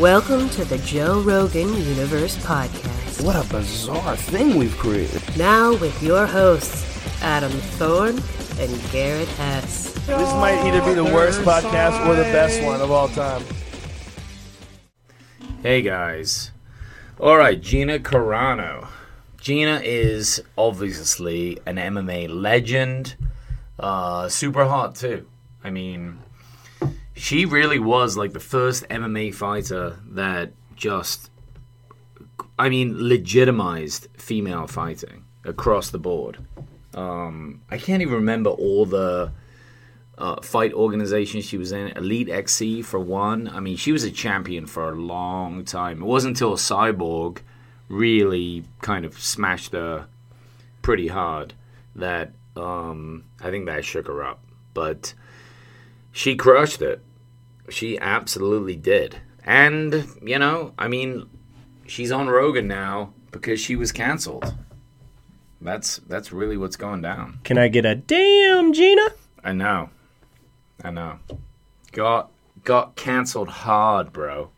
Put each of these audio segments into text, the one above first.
Welcome to the Joe Rogan Universe Podcast. What a bizarre thing we've created. Now with your hosts, Adam Thorne and Garrett Hess. This might either be the worst podcast or the best one of all time. Hey guys. All right, Gina Carano. Gina is obviously an MMA legend. Uh, super hot too. I mean, she really was like the first MMA fighter that just, I mean, legitimized female fighting across the board. Um, I can't even remember all the uh, fight organizations she was in. Elite XC for one. I mean, she was a champion for a long time. It wasn't until Cyborg really kind of smashed her pretty hard that um, I think that shook her up. But she crushed it. She absolutely did. And, you know, I mean, she's on Rogan now because she was canceled. That's that's really what's going down. Can I get a damn Gina? I know. I know. Got got canceled hard, bro.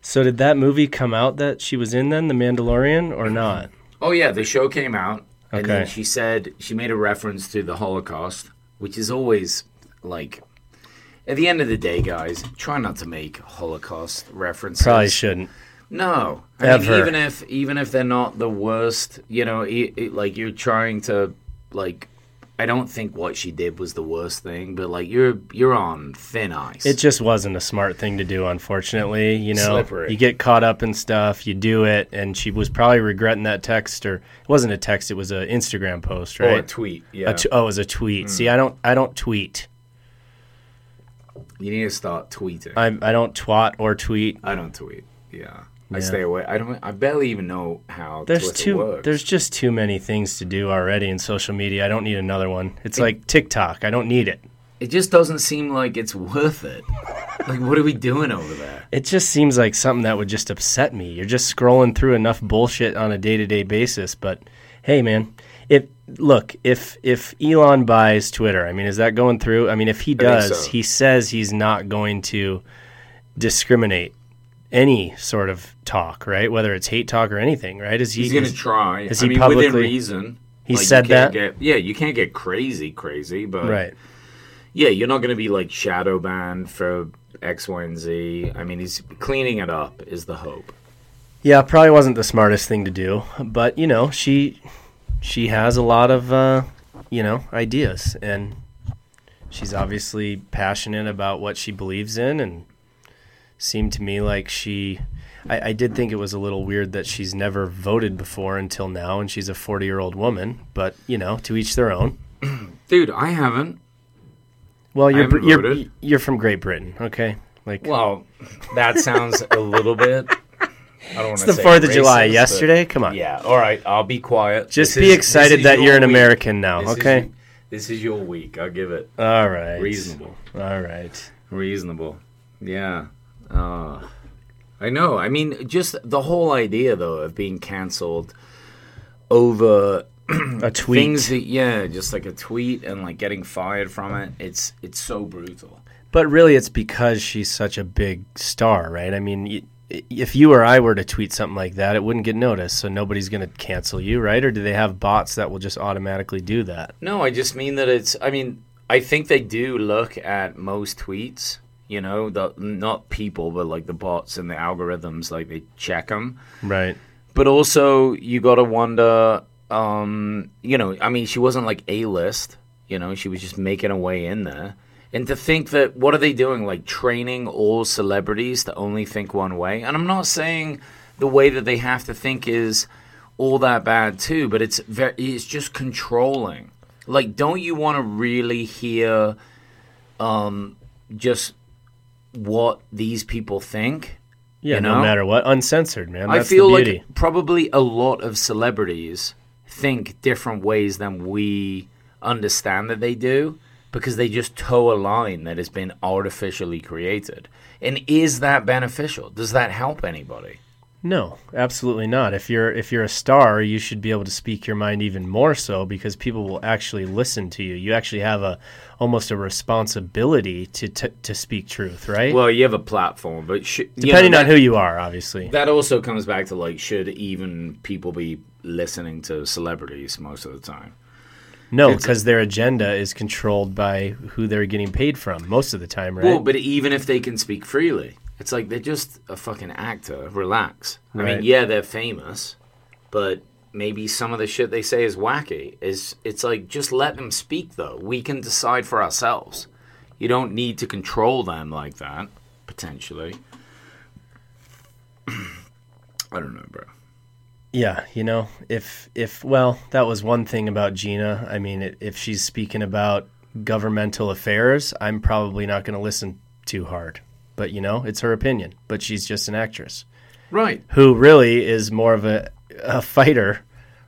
So did that movie come out that she was in then, The Mandalorian, or not? Oh yeah, the show came out and then Okay. she said she made a reference to the Holocaust, which is always like at the end of the day, guys, try not to make Holocaust references. Probably shouldn't. No, I Ever. mean, even if even if they're not the worst, you know, e e- like you're trying to like. I don't think what she did was the worst thing, but like you're you're on thin ice. It just wasn't a smart thing to do, unfortunately. You know, Slippery. you get caught up in stuff, you do it, and she was probably regretting that text, or it wasn't a text; it was an Instagram post, right? or a tweet. Yeah, A t- oh, it was a tweet. Mm. See, I don't, I don't tweet. You need to start tweeting. I, I don't twat or tweet. I don't tweet. Yeah. I Yeah. stay away. I don't. I barely even know how There's Twitter too, works. there's just too many things to do already in social media. I don't need another one. It's like TikTok. I don't need it. It just doesn't seem like it's worth it. like, what are we doing over there? It just seems like something that would just upset me. You're just scrolling through enough bullshit on a day-to-day basis, but hey man, if look, if if Elon buys Twitter, I mean, is that going through? I mean, if he does, so. he says he's not going to discriminate any sort of talk, right? Whether it's hate talk or anything, right? Is he He's gonna try. Is I he mean, within publicly- reason. He Like, said that? Get, yeah, you can't get crazy, crazy, but right? yeah, you're not gonna be like shadow banned for X, Y, and Z. I mean, he's cleaning it up is the hope. Yeah, probably wasn't the smartest thing to do, but you know, she she has a lot of uh, you know ideas, and she's obviously passionate about what she believes in, and seemed to me like she. I, I did think it was a little weird that she's never voted before until now, and she's a forty-year-old woman. But you know, to each their own. Dude, I haven't. Well, you're haven't you're voted. you're from Great Britain, okay? Like Well, that sounds a little bit. I don't want it's the Fourth of July yesterday. Come on, Yeah. All right. I'll be quiet. just This be is- excited that your you're an week. American now, This okay? your- this is your week. I'll give it All right. reasonable. All right. Reasonable. Yeah. Uh, I know. I mean, just the whole idea though of being canceled over A tweet. things that yeah, just like a tweet and like getting fired from it. It's it's so brutal. but really, it's because she's such a big star, right? I mean, y- if you or I were to tweet something like that, it wouldn't get noticed, so nobody's going to cancel you, right? Or do they have bots that will just automatically do that? No, I just mean that it's. I mean, I think they do look at most tweets. You know, the not people, but like the bots and the algorithms. Like they check them. Right. But also, you got to wonder. Um, you know, I mean, she wasn't like a list. You know, she was just making her way in there. And to think that what are they doing? Like training all celebrities to only think one way. And I'm not saying the way that they have to think is all that bad too, but it's very it's just controlling. Like, don't you want to really hear um just what these people think? Yeah, You no matter what, uncensored, man. That's I feel like probably a lot of celebrities think different ways than we understand that they do because they just toe a line that has been artificially created. And is that beneficial? Does that help anybody? No, absolutely not. If you're if you're a star, you should be able to speak your mind even more so because people will actually listen to you. You actually have a almost a responsibility to to, to speak truth, right? Well, you have a platform, but sh- Depending know, on who you are, obviously. That also comes back to like, should even people be listening to celebrities most of the time? No, because their agenda is controlled by who they're getting paid from most of the time, right? Well, but even if they can speak freely, it's like they're just a fucking actor. Relax. I mean, yeah, they're famous, but maybe some of the shit they say is wacky. Is it's like just let them speak though. We can decide for ourselves. You don't need to control them like that. Potentially. I don't know, bro. Yeah, you know, if if well, that was one thing about Gina. I mean, if she's speaking about governmental affairs, I'm probably not going to listen too hard. But you know, it's her opinion. But she's just an actress Right. who really is more of a a fighter,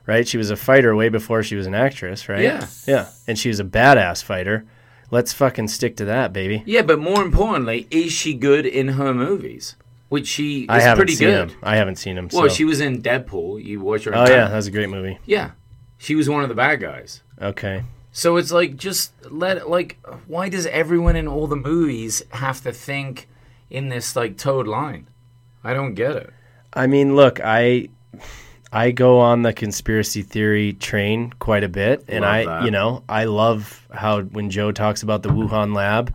right? She was a fighter way before she was an actress, right? Yeah. yeah, and she was a badass fighter. Let's fucking stick to that, baby. Yeah, but more importantly, is she good in her movies? Which she is I haven't pretty seen good. him. I haven't seen him. Well, so. she was in Deadpool. You watch her. Oh yeah, that was a great movie. Yeah, she was one of the bad guys. Okay. So it's like just let like why does everyone in all the movies have to think in this like toad line? I don't get it. I mean, look, I I go on the conspiracy theory train quite a bit, and Love I, that. you know, I love how when Joe talks about the Wuhan lab,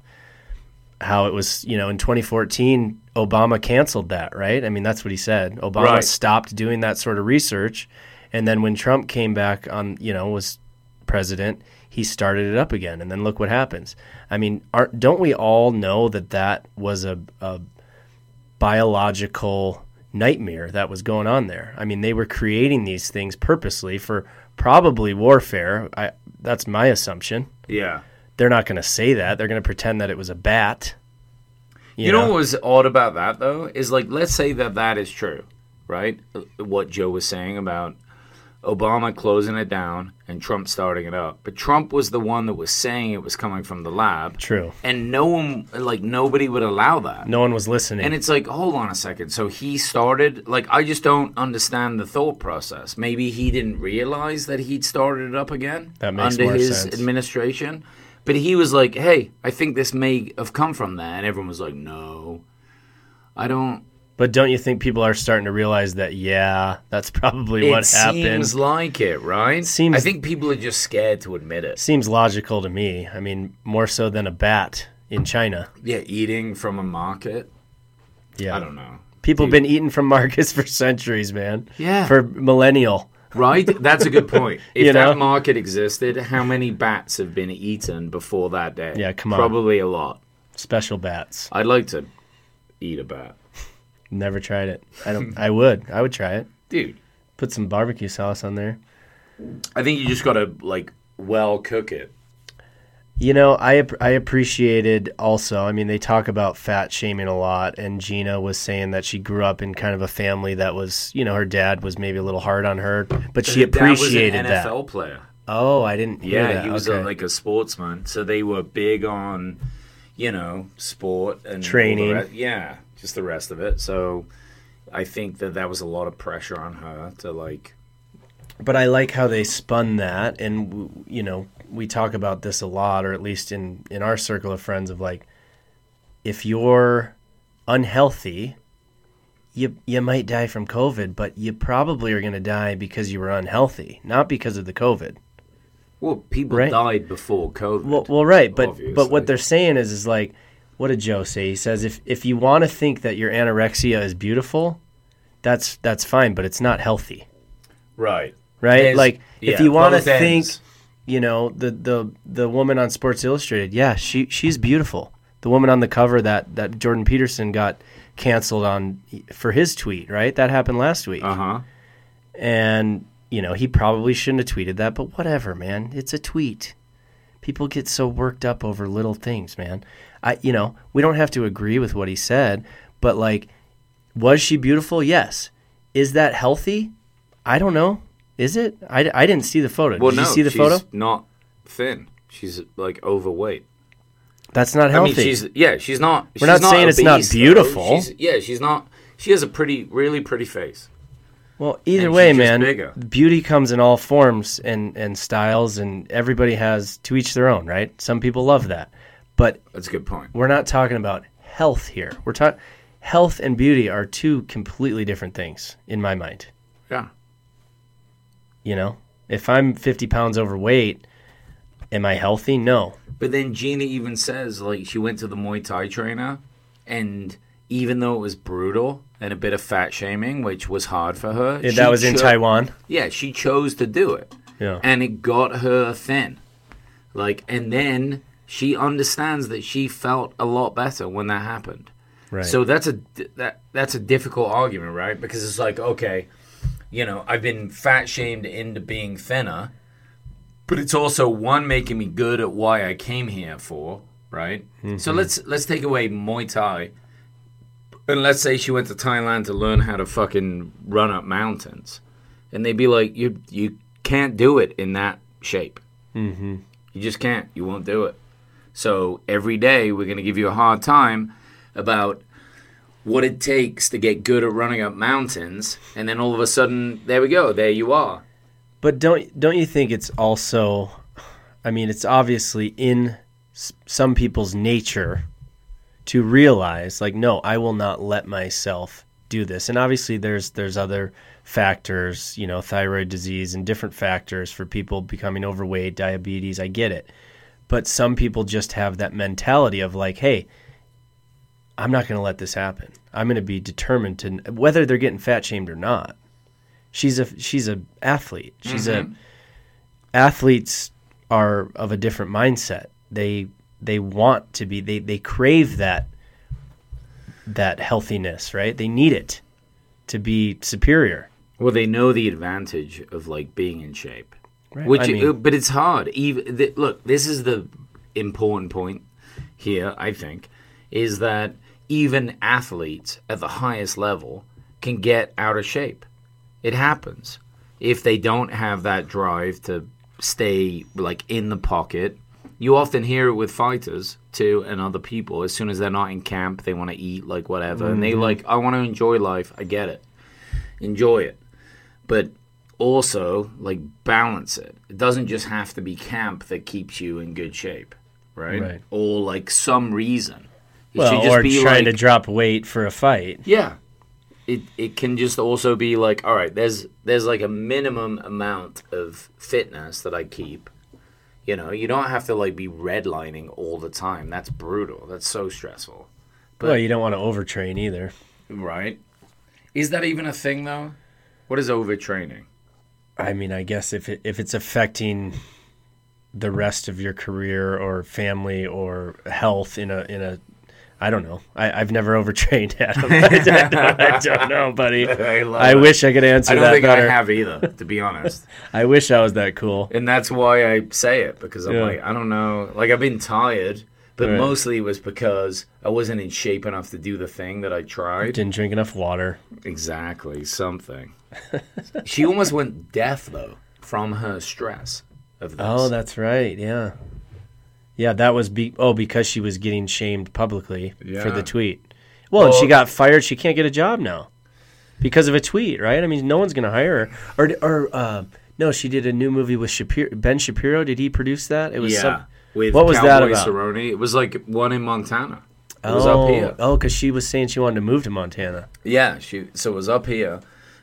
how it was, you know, in 2014, Obama canceled that, right? I mean, that's what he said. Obama Right. stopped doing that sort of research, and then when Trump came back on, you know, was president, he started it up again, and then look what happens. I mean, aren't, don't we all know that that was a, a biological nightmare that was going on there. I mean, they were creating these things purposely for probably warfare. I, that's my assumption. Yeah. They're not going to say that. They're going to pretend that it was a bat. You, know, what was odd about that though is like let's say that that is true, right? What Joe was saying about Obama closing it down and Trump starting it up. But Trump was the one that was saying it was coming from the lab. True. And no one like nobody would allow that. No one was listening. And it's like, hold on a second. So he started, like, I just don't understand the thought process. Maybe he didn't realize that he'd started it up again That makes under his sense. administration. But he was like, hey, I think this may have come from that. And everyone was like, no. I don't. but don't you think people are starting to realize that? Yeah, that's probably what it happened. seems like it, right? Seems- I think people are just scared to admit it. Seems logical to me. I mean, more so than a bat in China. Yeah, eating from a market. Yeah, I don't know. People have been eating from markets for centuries, man. Yeah. For millennial. Right? That's a good point. If You know? that market existed, how many bats have been eaten before that day? Yeah, come on. Probably a lot. Special bats. I'd like to eat a bat. Never tried it. I don't. I would. I would try it. Dude, Put some barbecue sauce on there. I think you just gotta, like, well cook it. You know, I I appreciated also. I mean, they talk about fat shaming a lot, and Gina was saying that she grew up in kind of a family that was, you know, her dad was maybe a little hard on her, but she Her dad was an appreciated that. NFL player. Oh, I didn't. Hear Yeah, he was okay. a, like a sportsman. So they were big on, you know, sport and Training. re- yeah, just the rest of it. So I think that that was a lot of pressure on her to, like, but I like how they spun that, and you know, we talk about this a lot, or at least in in our circle of friends, of like, if you're unhealthy, you you might die from COVID, but you probably are going to die because you were unhealthy, not because of the COVID. well, people Right. died before COVID. Well, well, right, but but what they're saying is is like, what did Joe say? He says if if you want to think that your anorexia is beautiful, that's that's fine, but it's not healthy, right. right? There's- like if yeah, you want to think. You know, the the the woman on Sports Illustrated, yeah, she she's beautiful. The woman on the cover that that Jordan Peterson got canceled on for his tweet, right? That happened last week. Uh huh. And, you know, he probably shouldn't have tweeted that, but whatever, man. It's a tweet. People get so worked up over little things, man. I you know, we don't have to agree with what he said, but like was she beautiful? Yes. Is that healthy? I don't know. Is it? I, I didn't see the photo. Well, Did no, you see the she's photo? not thin. She's like overweight. That's not I healthy. mean, she's yeah, she's not. We're not she's saying it's not obese, though. beautiful. She's, yeah, she's not. she has a pretty, really pretty face. Well, either And way, she's just man, bigger. beauty comes in all forms and, and styles, and everybody has to each their own, right? Some people love that, but That's a good point. we're not talking about health here. We're talking health and beauty are two completely different things in my mind. You know, if I'm 50 pounds overweight, am I healthy? No. But then Gina even says like she went to the Muay Thai trainer, and even though it was brutal and a bit of fat shaming, which was hard for her, that was in Taiwan. Yeah, she chose to do it, Yeah. and it got her thin. Like, and then she understands that she felt a lot better when that happened. Right. So that's a that that's a difficult argument, right? Because it's like, okay, you know, I've been fat shamed into being thinner, but it's also one making me good at why I came here for, right? So let's let's take away Muay Thai, and let's say she went to Thailand to learn how to fucking run up mountains, and they'd be like, you you can't do it in that shape. Mm-hmm. You just can't. You won't do it. So every day we're going to give you a hard time about what it takes to get good at running up mountains, and then all of a sudden, there we go. There you are. But don't don't you think it's also I mean it's obviously in some people's nature to realize like no, I will not let myself do this. And obviously there's there's other factors, you know, thyroid disease and different factors for people becoming overweight, diabetes, I get it. But some people just have that mentality of like, hey, I'm not going to let this happen. I'm going to be determined to whether they're getting fat shamed or not. She's a she's a athlete. She's a mm-hmm. athletes are of a different mindset. They they want to be they they crave that that healthiness, right? They need it to be superior. Well, they know the advantage of like being in shape, Right. which, I mean- but it's hard. Even th- look, this is the important point here. I think is that even athletes at the highest level can get out of shape. It happens if they don't have that drive to stay like in the pocket. You often hear it with fighters too, and other people. As soon as they're not in camp, they want to eat like whatever, and they mm-hmm. like, I want to enjoy life. I get it, enjoy it, but also like balance it. It doesn't just have to be camp that keeps you in good shape, right? Right. Or like some reason. Well, or be trying to drop weight for a fight. yeah. It it can just also be like, all right, there's there's like a minimum amount of fitness that I keep. You know, you don't have to like be redlining all the time. That's brutal. That's so stressful. But- well, you don't want to overtrain either. Right. Is that even a thing though? What is overtraining? I mean, I guess if it, if it's affecting the rest of your career or family or health in a in a I don't know. I, I've never overtrained Adam. I, don't, I don't know, buddy. I I wish I could answer that. I don't think better. I have either, to be honest. I wish I was that cool. and that's why I say it because I'm Yeah. like, I don't know. Like I've been tired, but Right. mostly it was because I wasn't in shape enough to do the thing that I tried. Didn't drink enough water. Exactly, something. she almost went deaf though from her stress of this. Oh, that's right. Yeah. Yeah, that was be oh because she was getting shamed publicly for the tweet. Well, and she got fired. She can't get a job now because of a tweet, right? I mean, no one's gonna hire her. Or or uh, no, she did a new movie with Shapiro, Ben Shapiro. Did he produce that? It was yeah. some. with what was that Cowboy about? Cerrone. It was like one in Montana. It Oh, was up here. oh, because she was saying she wanted to move to Montana. Yeah, she so it was up here.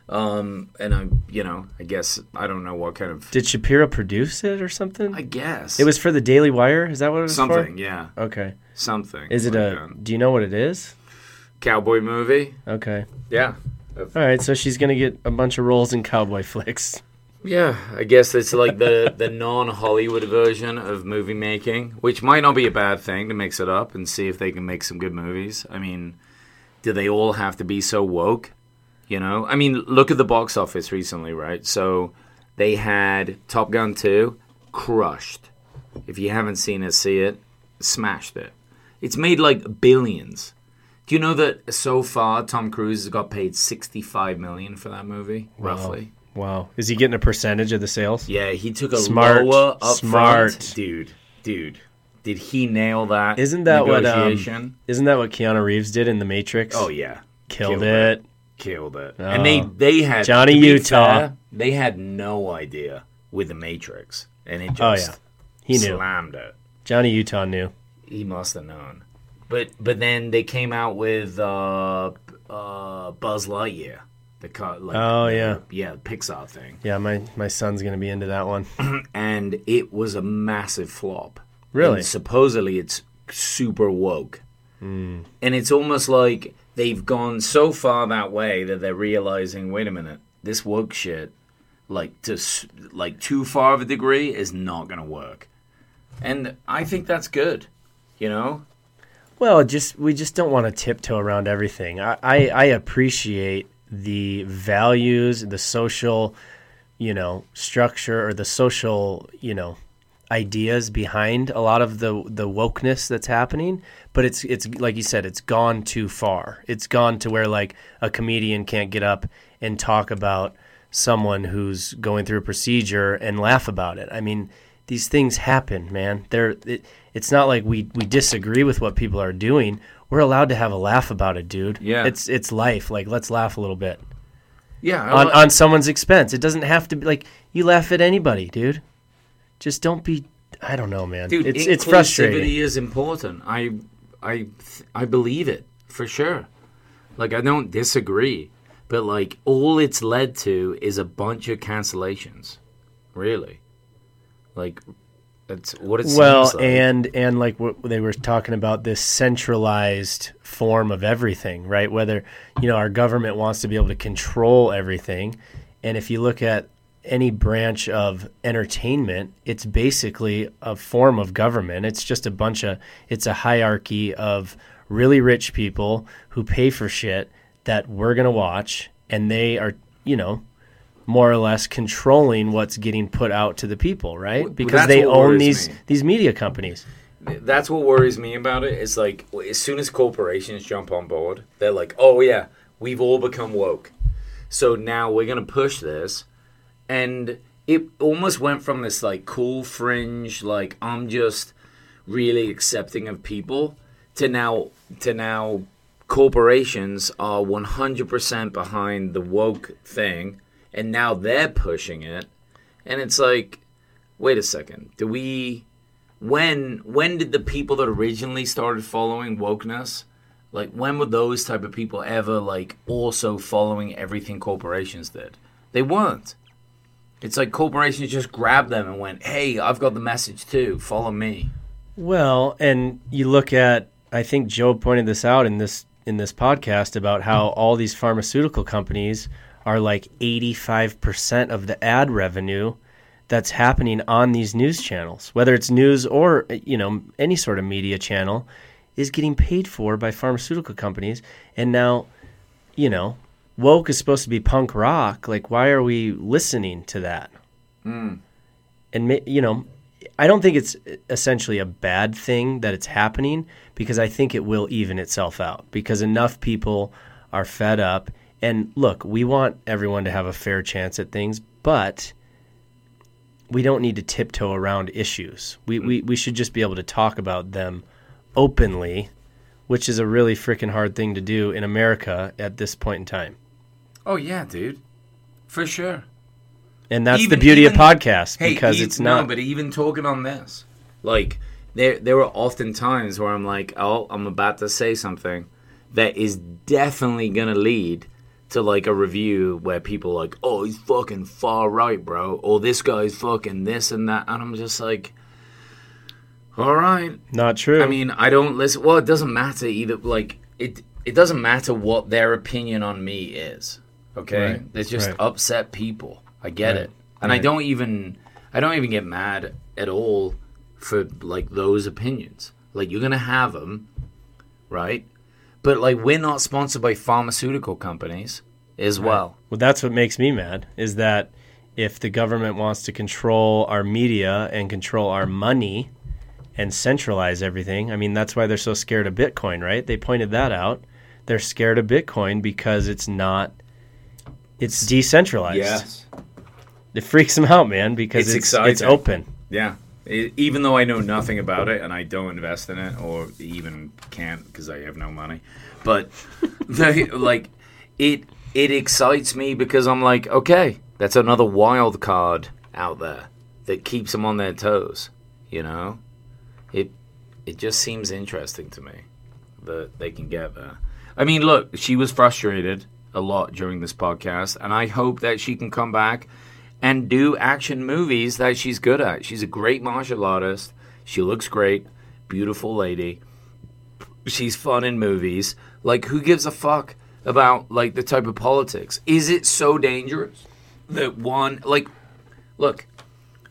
Um, and I, you know, I guess I don't know what kind of. Did Shapiro produce it or something? I guess it was for the Daily Wire. Is that what it was something. Yeah. Okay. something. Is it like a? that. Do you know what it is? cowboy movie? Okay. Yeah, All right, so she's gonna get a bunch of roles in cowboy flicks. yeah. I guess it's like the the non Hollywood version of movie making, which might not be a bad thing to mix it up and see if they can make some good movies. I mean, do they all have to be so woke? You know, I mean, look at the box office recently, right? So they had Top Gun 2 crushed. If you haven't seen it, see it. Smashed it. It's made like billions. Do you know that so far Tom Cruise has got paid 65 million for that movie, roughly? Wow, is he getting a percentage of the sales? Yeah, he took a Smart, lower up smart. dude. Dude, did he nail that? Isn't that what um, Isn't that what Keanu Reeves did in The Matrix? oh yeah, Killed, Killed it. Killed it. Oh. And they they had Johnny Utah. fair, they had no idea with the Matrix, and it Oh, just yeah. He knew. slammed it. Johnny Utah knew. He must have known. But but then they came out with uh, uh, Buzz Lightyear, the car. Like, Oh, the- yeah. yeah, Pixar thing, Yeah, my, my son's gonna be into that one. and it was a massive flop. Really? And supposedly it's super woke. Hmm. And it's almost like they've gone so far that way that they're realizing, wait a minute, this woke shit, like to like too far of a degree, is not going to work. And I think that's good. You know, Well, just we just don't want to tiptoe around everything. I, I, I appreciate the values, the social, you know, structure or the social, you know, ideas behind a lot of the the wokeness that's happening. But it's it's like you said, it's gone too far. It's gone to where like a comedian can't get up and talk about someone who's going through a procedure and laugh about it. I mean, these things happen, man. They're it, it's not like we we disagree with what people are doing. We're allowed to have a laugh about it, dude. Yeah. It's it's life. Like let's laugh a little bit. yeah. On on someone's expense. It doesn't have to be like you laugh at anybody, dude. Just don't be I don't know, man. Dude, it's it's inclusivity frustrating. is important. I, I, I believe it for sure. Like I don't disagree, but like all it's led to is a bunch of cancellations. Really, like it's what it Well, seems like. and and like what they were talking about this centralized form of everything, right? Whether you know our government wants to be able to control everything, and if you look at any branch of entertainment, it's basically a form of government. It's just a bunch of it's a hierarchy of really rich people who pay for shit that we're gonna watch, and they are you know more or less controlling what's getting put out to the people, right? Because that's they own these me. these media companies. that's what worries me about it. It's like as soon as corporations jump on board, they're like, "Oh yeah, we've all become woke." So now we're gonna push this, and it almost went from this like cool fringe, like I'm just really accepting of people, to now to now corporations are 100% behind the woke thing, and now they're pushing it, and it's like, wait a second, do we? when when did the people that originally started following wokeness like when were those type of people ever like also following everything corporations did they weren't it's like corporations just grabbed them and went hey i've got the message too. Follow me. Well, and you look at I think Joe pointed this out in this in this podcast about how all these pharmaceutical companies are like 85% of the ad revenue that's happening on these news channels, whether it's news or you know any sort of media channel is getting paid for by pharmaceutical companies. And now you know woke is supposed to be punk rock like why are we listening to that? Hmm. And you know i don't think it's essentially a bad thing that it's happening because i think it will even itself out because enough people are fed up. And look we want everyone to have a fair chance at things but we don't need to tiptoe around issues. We, we, we should just be able to talk about them openly which is a really freaking hard thing to do in america at this point in time oh yeah dude for sure and that's Even- the beauty even- of podcasts Hey, because it's not No, but even talking on this, like there there were often times where I'm like, oh, I'm about to say something that is definitely gonna lead to like a review where people are like, oh, he's fucking far right, bro, or this guy's fucking this and that, and I'm just like, all right. not true I mean, I don't listen. Well, it doesn't matter either. Like it, it doesn't matter what their opinion on me is. Okay, Right, it's just right. upset people. I get Right, it, and I don't even, I don't even get mad at all for like those opinions. Like you're gonna have them, right? But like we're not sponsored by pharmaceutical companies as well. Well, that's what makes me mad is that if the government wants to control our media and control our money and centralize everything, I mean, that's why they're so scared of Bitcoin, right? They pointed that out. They're scared of Bitcoin because it's not, it's decentralized. Yes. It freaks them out, man, because It's it's, it's, open. Yeah, E- even though I know nothing about it and I don't invest in it or even can't because I have no money. But the, like it it excites me because I'm like, okay, that's another wild card out there that keeps them on their toes. You know, it it just seems interesting to me that they can get there. I mean, look, she was frustrated a lot during this podcast, and I hope that she can come back and do action movies that she's good at. She's a great martial artist. She looks great, beautiful lady. She's fun in movies. Like, who gives a fuck about like the type of politics? Is it so dangerous that one like, look,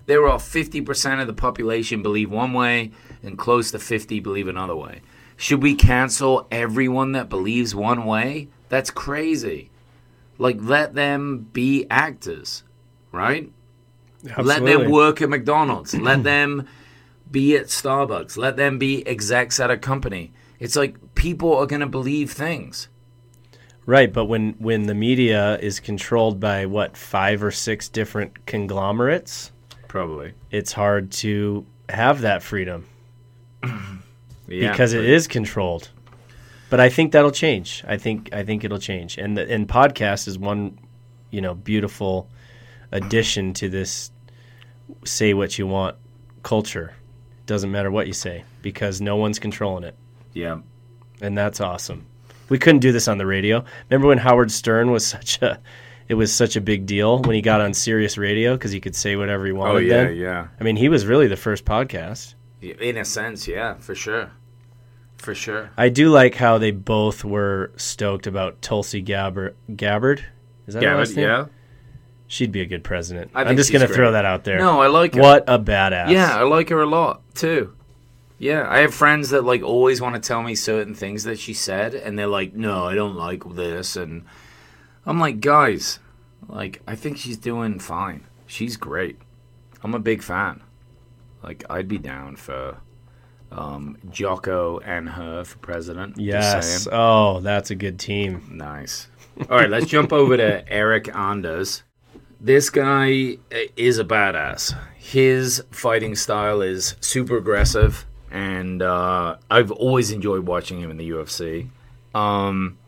there are fifty percent of the population believe one way, and close to fifty believe another way. Should we cancel everyone that believes one way? That's crazy. Like, let them be actors, right? Let them work at McDonald's. Let them be at Starbucks. Let them be execs at a company. It's like people are going to believe things. Right, but when when the media is controlled by what five or six different conglomerates, Probably. it's hard to have that freedom Yeah. because it is controlled. But I think that'll change. I think I think it'll change. And the, and podcast is one, you know, beautiful addition to this say what you want culture. Doesn't matter what you say because no one's controlling it. Yeah. and that's awesome. We couldn't do this on the radio. Remember when Howard Stern was such a it was such a big deal when he got on Sirius Radio because he could say whatever he oh, wanted. Oh yeah, then? yeah. I mean, he was really the first podcast. In a sense, yeah, for sure. For sure. I do like how they both were stoked about Tulsi Gabbard. Gabbard, is that her Yeah, last name? yeah. She'd be a good president. I I'm just gonna throw that out there. No, I like her. What a badass! Yeah, I like her a lot too. Yeah, I have friends that like always want to tell me certain things that she said, and they're like, "No, I don't like this," and I'm like, "Guys, like, I think she's doing fine. She's great. I'm a big fan. Like, I'd be down for um, Jocko and her for president. Yes. Oh, that's a good team. Nice. All right, let's jump over to Eryk Anders. This guy uh, is a badass. His fighting style is super aggressive, and uh, I've always enjoyed watching him in the UFC. Um,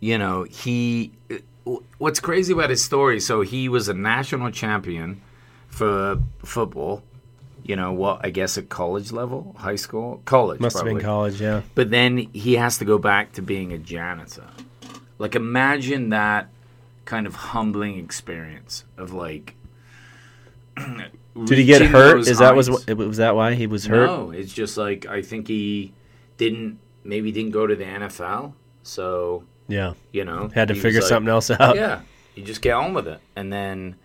you know, he. What's crazy about his story? So he was a national champion for football. You know what? I guess at college level, high school, college. Must have probably. been college. Yeah. But then he has to go back to being a janitor. Like imagine that kind of humbling experience of like. Did he get hurt? Is that was was that why he was hurt? No, it's just like I think he didn't maybe didn't go to the NFL, so Yeah. you know Had to figure like, something else out. Yeah, you just get on with it, and then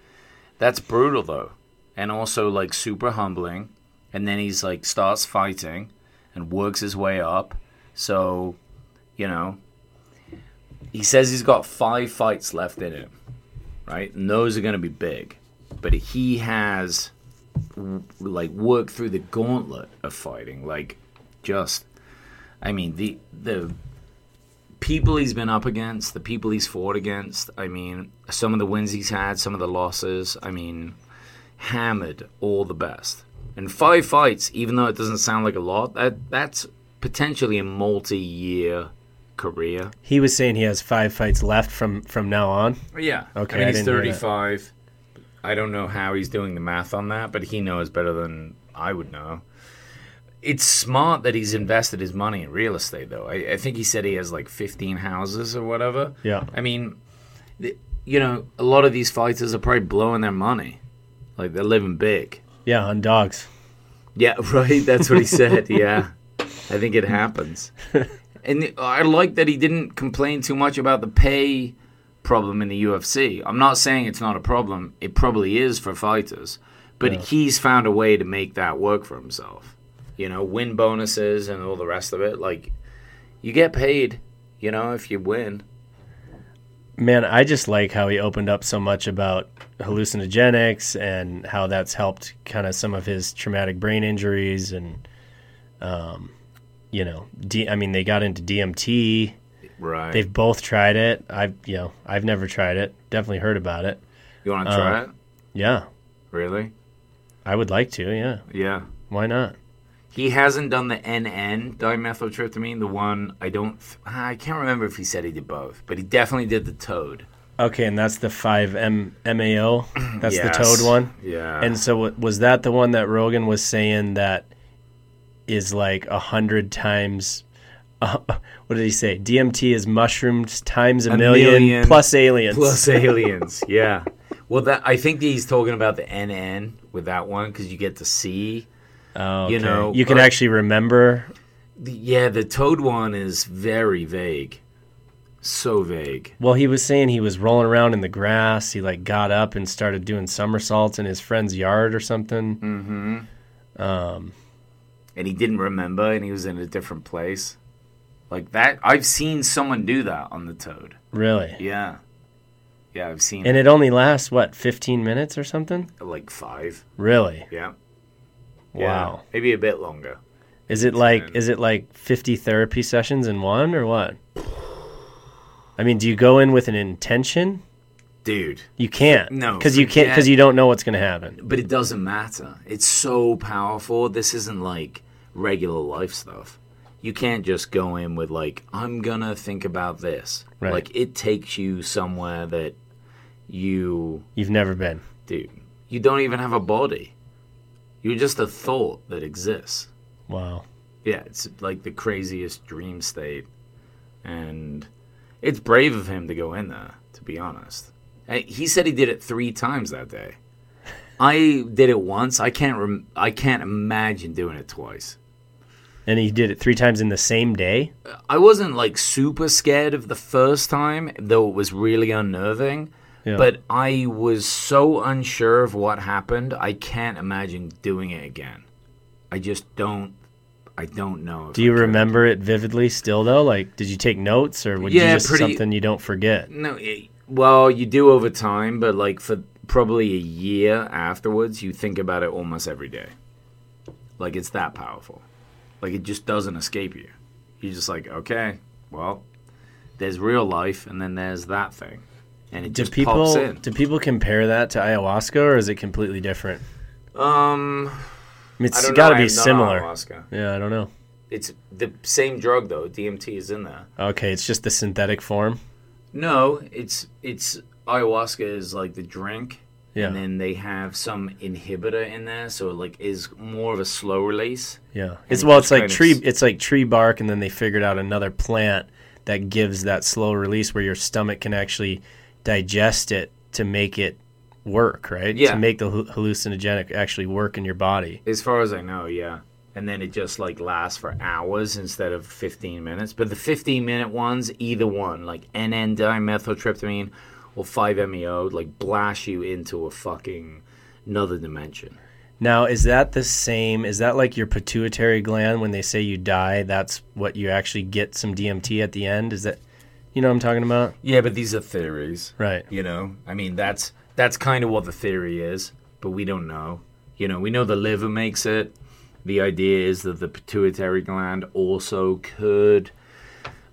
that's brutal though, and also like super humbling. And then he's like starts fighting and works his way up. So, you know, he says he's got five fights left in him, right? And those are going to be big, but he has like worked through the gauntlet of fighting, like just. I mean the the people he's been up against, the people he's fought against. I mean, some of the wins he's had, some of the losses. I mean, hammered all the best. And five fights, even though it doesn't sound like a lot, that that's potentially a multi-year career. He was saying he has five fights left from from now on. Yeah. Okay, I mean, I he's didn't hear that. 35. I don't know how he's doing the math on that, but he knows better than I would know. It's smart that he's invested his money in real estate, though. I, I think he said he has like 15 houses or whatever. Yeah. I mean, th- you know, a lot of these fighters are probably blowing their money. Like, they're living big. Yeah, on dogs. Yeah, right. That's what he said. Yeah, I think it happens. And I like that he didn't complain too much about the pay problem in the UFC. I'm not saying it's not a problem. It probably is for fighters, but he's found a way to make that work for himself. You know, win bonuses and all the rest of it. Like, you get paid. You know, if you win. Man, I just like how he opened up so much about hallucinogenics and how that's helped kind of some of his traumatic brain injuries and, um, you know, D- I mean, they got into DMT. Right. They've both tried it. I've, you know, I've never tried it. Definitely heard about it. you want to try uh, it? Yeah, Really? I would like to. Yeah. Yeah. Why not? He hasn't done the NN dimethyltryptamine, the one I don't, I can't remember if he said he did both, but he definitely did the toad. Okay, and that's the five M MAO. That's the toad one. Yeah. And so was that the one that Rogan was saying that is like a hundred times? Uh, what did he say? DMT is mushrooms times a, A million, million plus aliens. Plus aliens, yeah. Well, that I think he's talking about the NN with that one because you get to see. Oh, you know, you can actually remember. Yeah, the toad one is very vague, so vague. Well, he was saying he was rolling around in the grass. He like got up and started doing somersaults in his friend's yard or something. Mm-hmm. Um, And he didn't remember, and he was in a different place. Like that, I've seen someone do that on the toad. really. Yeah, yeah, I've seen And it only lasts what, 15 minutes or something? like five. Really? Yeah. Wow. Yeah, maybe a bit longer. Is it like is it like 50 therapy sessions in one or what? I mean, do you go in with an intention? Dude, You can't. No, Cuz you can't cuz you don't know what's going to happen. but it doesn't matter. It's so powerful. This isn't like regular life stuff. You can't just go in with like I'm gonna think about this. Right. Like it takes you somewhere that you, You've never been. dude, you don't even have a body. You're just a thought that exists. Wow. Yeah, it's like the craziest dream state, and it's brave of him to go in there. To be honest, he said he did it three times that day. I did it once. I can't. Rem- I can't imagine doing it twice. And he did it 3 times in the same day? I wasn't like super scared of the first time, though it was really unnerving. Yeah. But I was so unsure of what happened. I can't imagine doing it again. I just don't. I don't know. Do you remember it vividly still though? Like did you take notes or would Yeah, you just pretty- something you don't forget? No, it, well, you do over time, but like for probably a year afterwards, you think about it almost every day. Like it's that powerful. Like it just doesn't escape you. You're just like, okay, well, there's real life, and then there's that thing, and it Do just people pops in. do people compare that to ayahuasca or is it completely different? Um, I mean, it's got to be similar. Ayahuasca. Yeah, I don't know. It's the same drug though. DMT is in there. Okay, it's just the synthetic form. No, it's it's ayahuasca is like the drink, Yeah. and then they have some inhibitor in there, so it like is more of a slow release. Yeah, it's well, it's like tree. s- It's like tree bark, and then they figured out another plant that gives that slow release where your stomach can actually digest it to make it work, right? Yeah. To make the hallucinogenic actually work in your body. As far as I know, yeah. And then it just like lasts for hours instead of 15 minutes. But the 15 minute ones, either one, like NN dimethyltryptamine or 5-MeO, like blast you into a fucking another dimension. Now, is that the same? Is that like your pituitary gland when they say you die? That's what you actually get some DMT at the end. Is that, you know, what I'm talking about? Yeah, but these are theories. Right. You know, I mean that's that's kind of what the theory is, but we don't know. You know, we know the liver makes it. The idea is that the pituitary gland also could.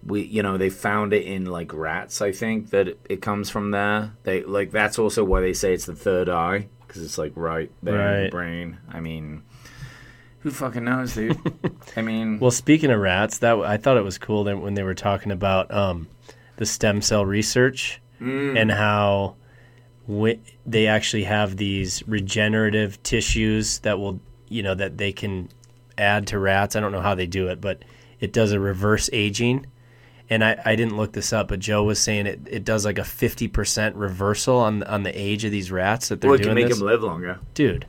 We, you know, they found it in like rats. I think that it, it comes from there. They like that's also why they say it's the third eye because it's like right there in Right. the brain. I mean, who fucking knows, dude? I mean, Well, speaking of rats, that I thought it was cool that when they were talking about um, the stem cell research mm, and how they actually have these regenerative tissues that will, you know, that they can add to rats. I don't know how they do it, but it does a reverse aging. And I, I didn't look this up, but Joe was saying it, it does like a fifty percent reversal on on the age of these rats that they're well, it can make this. them live longer. Dude,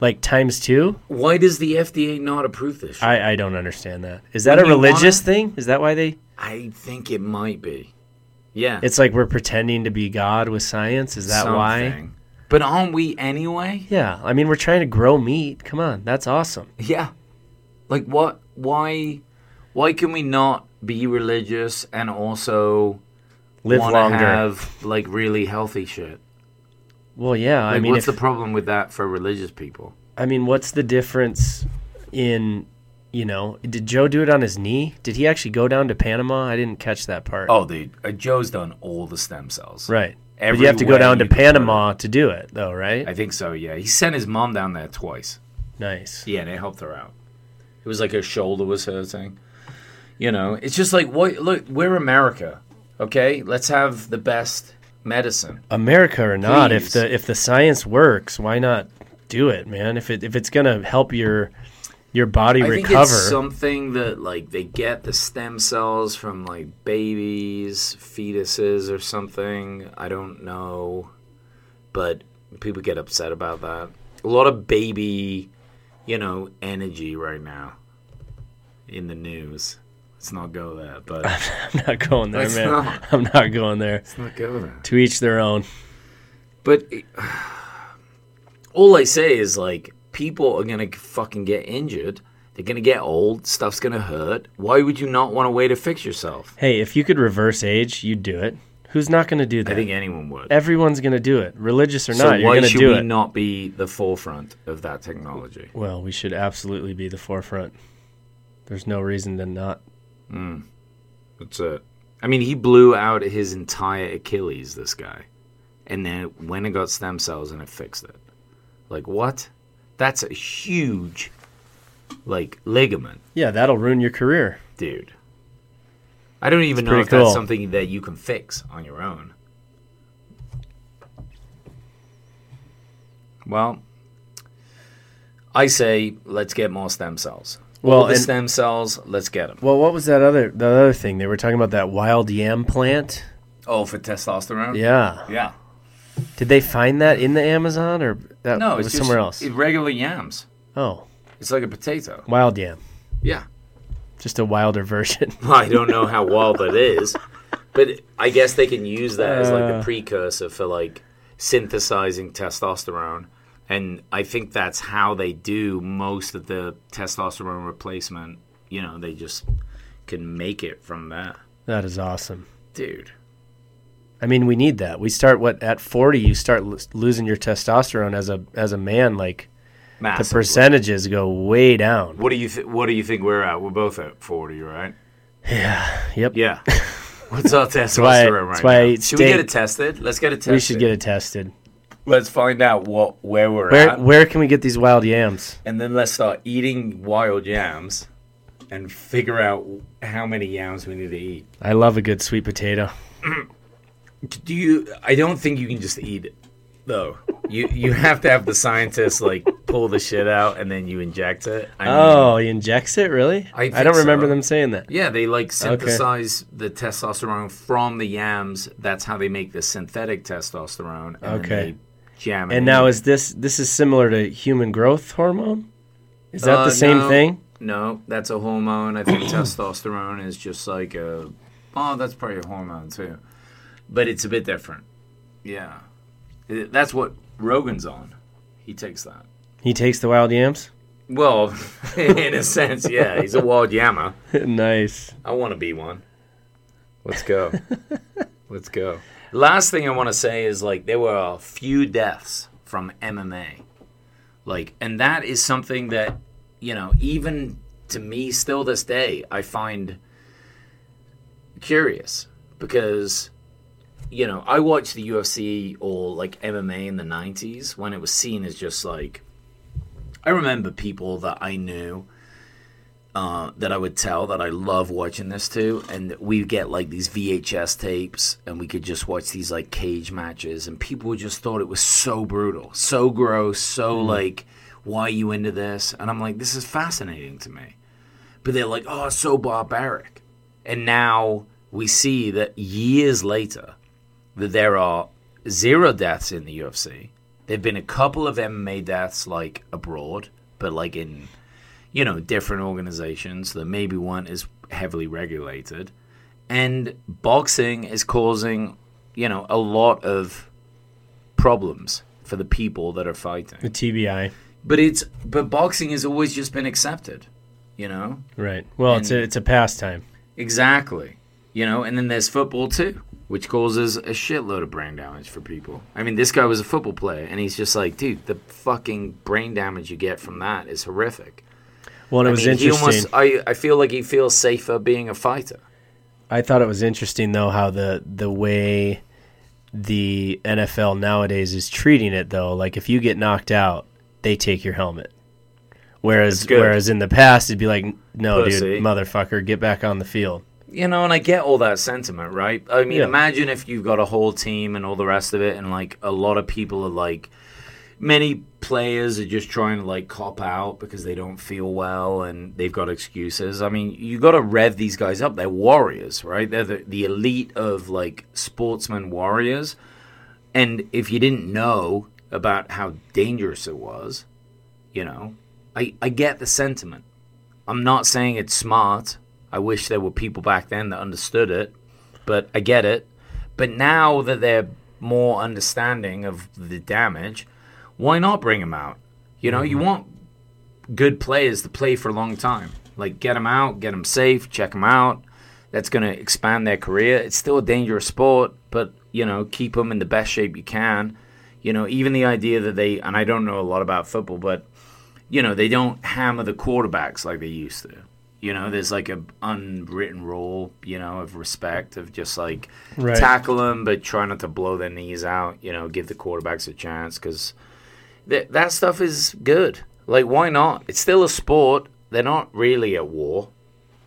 like times two. Why does the FDA not approve this? Shit? I, I don't understand that. Is that When a you religious wanna- thing? Is that why they? I think it might be. Yeah. It's like we're pretending to be God with science. Is that why? something. But aren't we anyway? Yeah, I mean we're trying to grow meat. Come on, that's awesome. Yeah. Like what? Why? Why can we not be religious and also Live wanna longer. have like really healthy shit? Well, yeah. Like, I mean, what's if, the problem with that for religious people? I mean, what's the difference in, you know, did Joe do it on his knee? Did he actually go down to Panama? I didn't catch that part. Oh, dude, uh, Joe's done all the stem cells. right. But you have to go down to you can Panama to do it, though, right? I think so. Yeah, he sent his mom down there twice. nice. Yeah, and it helped her out. It was like her shoulder was hurting. You know, it's just like what? Look, we're America. Okay, let's have the best medicine. America or not, if the if the science works, why not do it, man? If it if it's gonna help your your body I think recover, it's something that like they get the stem cells from like babies, fetuses, or something. I don't know, but people get upset about that. A lot of baby, you know, energy right now in the news. Let's not go there, but I'm not going there, man. not. I'm not going there. let's not go there. To each their own. But all I say is like people are gonna fucking get injured. They're gonna get old. Stuff's gonna hurt. Why would you not want a way to fix yourself? Hey, if you could reverse age, you'd do it. Who's not going to do that? I think anyone would. Everyone's going to do it, religious or so not. You're why should we it. not be the forefront of that technology? Well, we should absolutely be the forefront. There's no reason to not. Mm. That's it. I mean, he blew out his entire Achilles. This guy, and then went and got stem cells and it fixed it. Like what? That's a huge, like ligament. Yeah, that'll ruin your career. dude. I don't even It's know pretty if that's something that you can fix on your own. Well, I say let's get more stem cells. Well, All the and- stem cells, let's get them. Well, what was that other the other thing they were talking about that wild yam plant? Oh, for testosterone? Yeah. Yeah. Did they find that in the Amazon or that No, was it's just somewhere else? regular yams. oh, It's like a potato. wild yam. Yeah. Just a wilder version. I don't know how wild that is, but I guess they can use that as like the Uh. precursor for like synthesizing testosterone. And I think that's how they do most of the testosterone replacement. You know, they just can make it from that. that is awesome. Dude. I mean, we need that. We start what at 40 you start lo- losing your testosterone as a as a man like the percentages go way down. What do you th- what do you think we're at? We're both at 40, right? Yeah. Yep. Yeah. What's our testosterone why- right that's why now? Should we get it tested? Let's get it tested. We should get it tested. Let's find out what where we're Where at. where can we get these wild yams? and then let's start eating wild yams and figure out how many yams we need to eat. I love a good sweet potato. Do you? I don't think you can just eat it, though. You you have to have the scientists like pull the shit out and then you inject it. I mean, Oh, he injects it, really? I think don't remember them saying that. yeah, they like synthesize the testosterone from the yams. That's how they make the synthetic testosterone. And Okay. Then they jam it. And now is this this is similar to human growth hormone? Is that Uh, the same no. thing? No, that's a hormone. I think testosterone is just like a. Oh, that's probably a hormone too, but it's a bit different. Yeah, It- that's what Rogan's on. He takes that. He takes the wild yams. Well, in a sense, yeah, he's a wild yammer. nice. I want to be one. Let's go. Let's go. Last thing I want to say is like there were a few deaths from MMA. Like and that is something that, you know, even to me still this day I find curious because you know, I watched the UFC or like MMA in the 90s when it was seen as just like I remember people that I knew uh, that I would tell that I love watching this to, and we get like these VHS tapes, and we could just watch these like cage matches, and people just thought it was so brutal, so gross, so like, why are you into this? And I'm like, this is fascinating to me, but they're like, oh, it's so barbaric, and now we see that years later that there are zero deaths in the UFC. There've been a couple of MMA deaths like abroad, but like in you know, different organizations that maybe weren't as heavily regulated. And boxing is causing, you know, a lot of problems for the people that are fighting. The. TBI. But it's but boxing has always just been accepted, you know? Right. Well, it's a it's a pastime. Exactly. You know, and then there's football too, which causes a shitload of brain damage for people. I mean, this guy was a football player and he's just like, dude, the fucking brain damage you get from that is horrific. Well, it I was mean, he interesting. almost, I, I feel like he feels safer being a fighter. I thought it was interesting though how the the way the NFL nowadays is treating it though. Like if you get knocked out, they take your helmet. Whereas whereas in the past it'd be like, no, Pussy. dude, motherfucker, get back on the field. You know, and I get all that sentiment, right? I mean, Yeah. imagine if you've got a whole team and all the rest of it, and like a lot of people are like, many players are just trying to like cop out because they don't feel well and they've got excuses. I mean, you got to rev these guys up. They're warriors, right? They're the, the elite of like sportsman warriors. And if you didn't know about how dangerous it was, you know, I, I get the sentiment. I'm not saying it's smart. I wish there were people back then that understood it, but I get it. But now that they're more understanding of the damage, why not bring them out? You know, you mm-hmm. want good players to play for a long time. Like, get them out, get them safe, check them out. That's going to expand their career. It's still a dangerous sport, but, you know, keep them in the best shape you can. You know, even the idea that they, and I don't know a lot about football, but, you know, they don't hammer the quarterbacks like they used to. You know, there's like a unwritten rule, you know, of respect of just like Right. tackle them, but try not to blow their knees out. You know, give the quarterbacks a chance because that that stuff is good. Like, why not? It's still a sport. They're not really at war.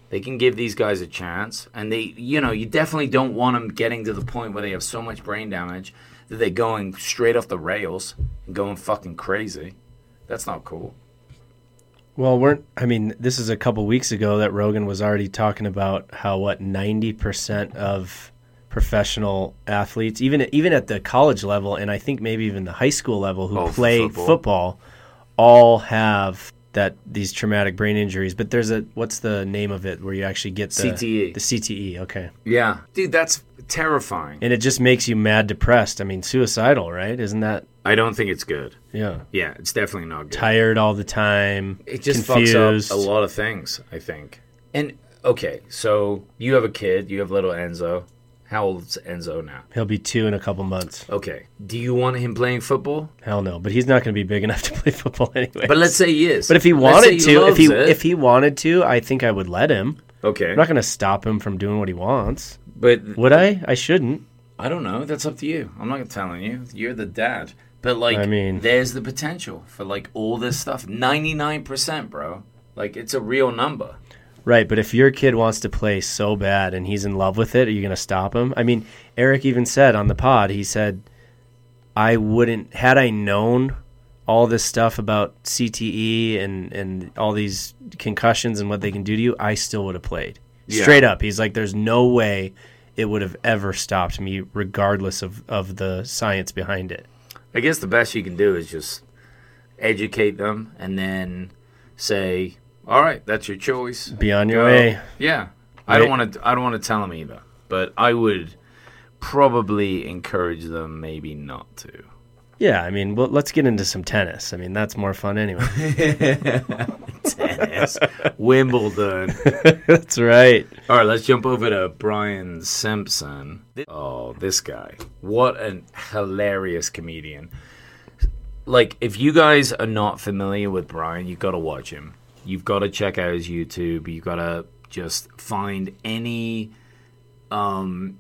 They can give these guys a chance, and they, you know, you definitely don't want them getting to the point where they have so much brain damage that they're going straight off the rails and going fucking crazy. That's not cool. Well, weren't I mean, this is a couple weeks ago that Rogan was already talking about how what 90% of professional athletes, even even at the college level and I think maybe even the high school level who Oh, play football. football. all have that these traumatic brain injuries, but there's a what's the name of it where you actually get the CTE. The CTE, okay. Yeah, dude, that's terrifying. And it just makes you mad depressed. I mean, suicidal, right? Isn't that I don't think it's good. yeah. Yeah, it's definitely not good. Tired all the time. it just confused. fucks up a lot of things, I think. And okay, so you have a kid, you have little Enzo. How old's Enzo now? He'll be two in a couple months. Okay. Do you want him playing football? Hell no, but he's not going to be big enough to play football anyway. But let's say he is. But if he wanted say to, if he it. if he wanted to, I think I would let him. okay, I'm not going to stop him from doing what he wants. but Would I? I shouldn't. I don't know. That's up to you. I'm not telling you. You're the dad. But like, I mean- there's the potential for like all this stuff. Ninety nine percent, bro. Like it's a real number. Right, but if your kid wants to play so bad and he's in love with it, are you going to stop him? I mean, Eryk even said on the pod, he said, I wouldn't, had I known all this stuff about CTE and, and all these concussions and what they can do to you, I still would have played. Yeah. Straight up. He's like, there's no way it would have ever stopped me, regardless of, of the science behind it. I guess the best you can do is just educate them and then say, "All right, that's your choice. Be on your Go." way. Yeah, I don't Right. want to. I don't want to tell them either, but I would probably encourage them maybe not to. Yeah, I mean, well, let's get into some tennis. I mean, that's more fun anyway. Tennis, Wimbledon. that's right. All right, let's jump over to Brian Simpson. Oh, this guy. What an hilarious comedian. Like, if you guys are not familiar with Brian, you've got to watch him. You've got to check out his YouTube. You've got to just find any, um,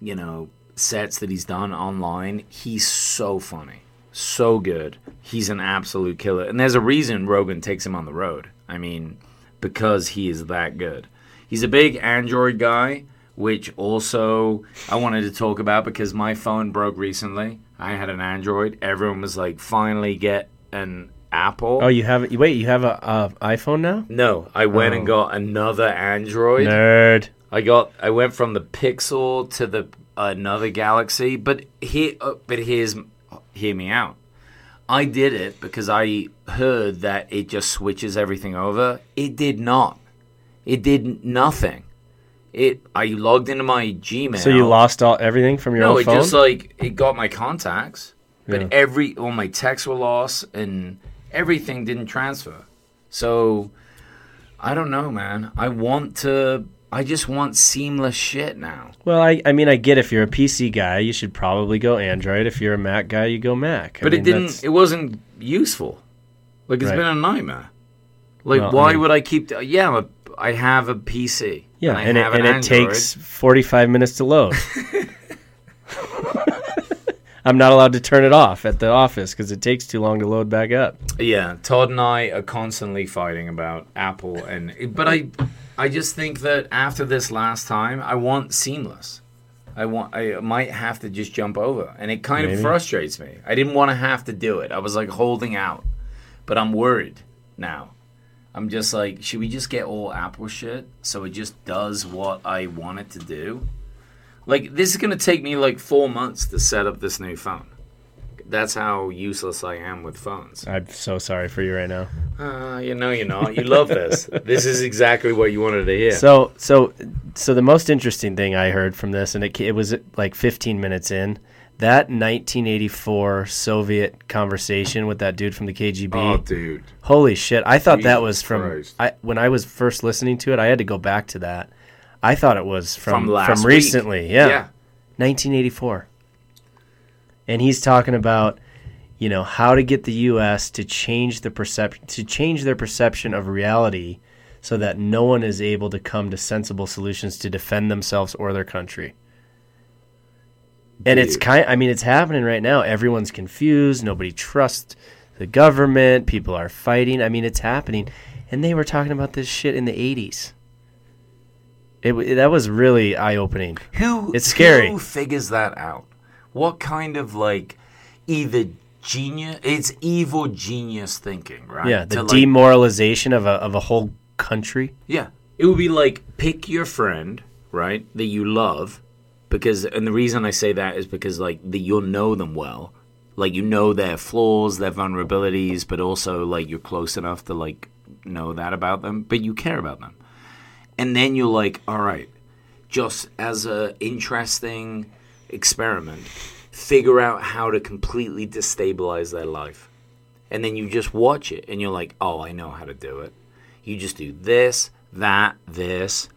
you know, sets that he's done online. He's so funny. So good. He's an absolute killer. And there's a reason Rogan takes him on the road. I mean, because he is that good. He's a big Android guy, which also I wanted to talk about because my phone broke recently. I had an Android. Everyone was like, finally get an Apple. Oh, you have wait, you have a, iPhone now? no, I went and Oh. got another Android. Nerd. I got I went from the Pixel to the another Galaxy, but here uh, but here's hear me out. I did it because I heard that it just switches everything over. It did not. It did nothing. It I logged into my Gmail. So you lost all everything from your No, it phone? just like it got my contacts, but Yeah. every all my texts were lost and everything didn't transfer. So I don't know, man. I want to. I just want seamless shit now. well, I, I mean, I get if you're a PC guy, you should probably go Android. If you're a Mac guy, you go Mac. I But mean, it didn't. that's- It wasn't useful. Like it's Right. been a nightmare. Like, Well, I why mean- would I keep? Yeah, I'm a, I have a PC. Yeah, I and, it, have and it takes 45 minutes to load. I'm not allowed to turn it off at the office because it takes too long to load back up. Yeah, Todd and I are constantly fighting about Apple, and but I, I just think that after this last time, I want seamless. I want. I might have to just jump over, and it kind Maybe. of frustrates me. I didn't want to have to do it. I was like holding out, but I'm worried now. I'm just like, should we just get all Apple shit so it just does what I want it to do? Like this is gonna take me like four months to set up this new phone. That's how useless I am with phones. I'm so sorry for you right now. Uh, you know you're not. You love this. this is exactly what you wanted to hear. So, so, so the most interesting thing I heard from this, and it, it was like 15 minutes in, that 1984 Soviet conversation with that dude from the KGB. oh, dude. Holy shit! I thought that was from Christ. I when I was first listening to it. I had to go back to that. I thought it was from From from recently. Yeah. Yeah. 1984. And he's talking about you know how to get the U.S. to change the perception to change their perception of reality, so that no one is able to come to sensible solutions to defend themselves or their country. And it's kind. I mean, it's happening right now. Everyone's confused. Nobody trusts the government. People are fighting. I mean, it's happening. And they were talking about this shit in the 80s. It, w- that was really eye opening. Who? It's scary. Who figures that out? What kind of like either genius? It's evil genius thinking, right? Yeah, the To, like, demoralization of a of a whole country. Yeah. It would be like pick your friend, right, that you love, because and the reason I say that is because like the, you'll know them well. Like you know their flaws, their vulnerabilities, but also like you're close enough to like know that about them, but you care about them. And then you're like, all right, just as a interesting experiment, figure out how to completely destabilize their life. And then you just watch it and you're like, oh, I know how to do it. You just do this, that, this.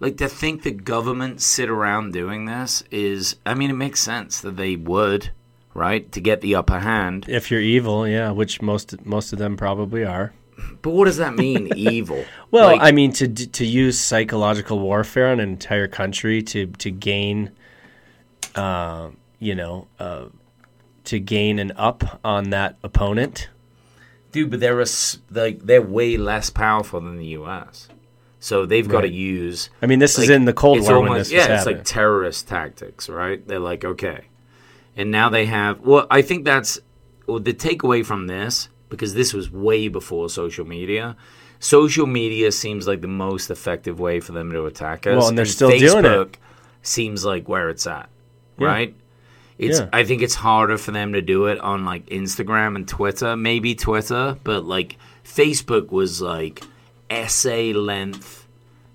Like to think the government sit around doing this is, I mean, it makes sense that they would, right, to get the upper hand. If you're evil, yeah, which most most of them probably are. But what does that mean, evil? Well, Like, I mean, to to use psychological warfare on an entire country to to gain, uh, you know, uh, to gain an up on that opponent. dude, but they're a like they're way less powerful than the U.S. So they've got to use. I mean, this is in the Cold War when almost- yeah, it's happening. like terrorist tactics, right? They're like, okay, and now they have. Well, I think that's well, the takeaway from this because this was way before social media. Social media seems like the most effective way for them to attack us. Well, and they're still doing it. Facebook Seems like where it's at, Yeah. right? It's. Yeah. I think it's harder for them to do it on like Instagram and Twitter, maybe Twitter, but like Facebook was like essay length